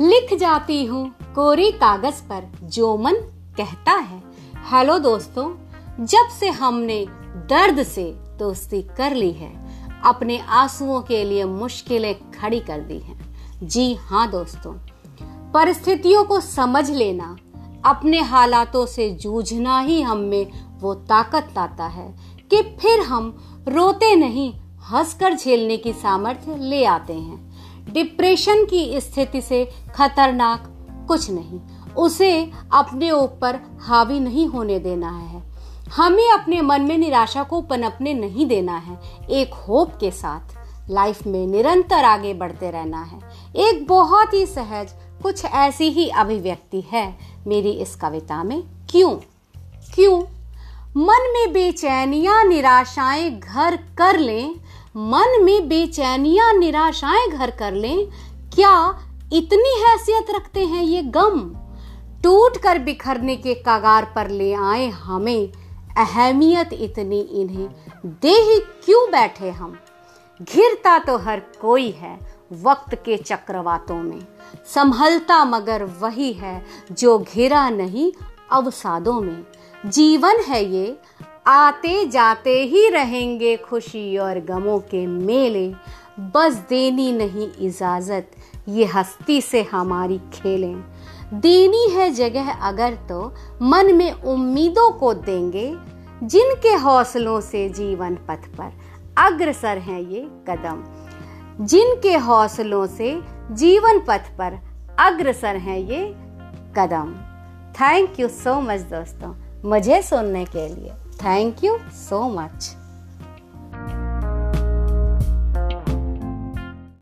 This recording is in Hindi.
लिख जाती हूँ कोरी कागज़ पर जो मन कहता है। हेलो दोस्तों, जब से हमने दर्द से दोस्ती कर ली है, अपने आंसुओं के लिए मुश्किलें खड़ी कर दी हैं। जी हाँ दोस्तों, परिस्थितियों को समझ लेना, अपने हालातों से जूझना ही हम में वो ताकत लाता है कि फिर हम रोते नहीं, हंसकर झेलने की सामर्थ्य ले आते हैं। डिप्रेशन की स्थिति से खतरनाक कुछ नहीं। उसे अपने ऊपर हावी नहीं होने देना है। हमें अपने मन में निराशा को पनपने नहीं देना है। एक होप के साथ लाइफ में निरंतर आगे बढ़ते रहना है। एक बहुत ही सहज, कुछ ऐसी ही अभिव्यक्ति है मेरी इस कविता में। क्यों? क्यों? मन में बेचैनियाँ, निराशाएँ घर कर लें मन में बेचैनियाँ, निराशाएँ घर कर लें। क्या इतनी हैसियत रखते हैं ये गम? टूट कर बिखरने के कगार पर ले आए हमें। अहमियत इतनी इन्हें। दे ही क्यों बैठे हम? घिरता तो हर कोई है वक्त के चक्रवातों में। संभलता मगर वही है जो घिरा नहीं अवसादों में। जीवन है ये आते जाते ही रहेंगे खुशी और गमों के मेले। बस देनी नहीं इजाज़त, ये हस्ती से हमारी खेलें। देनी है जगह अगर तो मन में उम्मीदों को देंगे, जिनके हौसलों से जीवन पथ पर अग्रसर हैं ये कदम। जिनके हौसलों से जीवन पथ पर अग्रसर हैं ये कदम। थैंक यू सो मच दोस्तों, मुझे सुनने के लिए। Thank you so much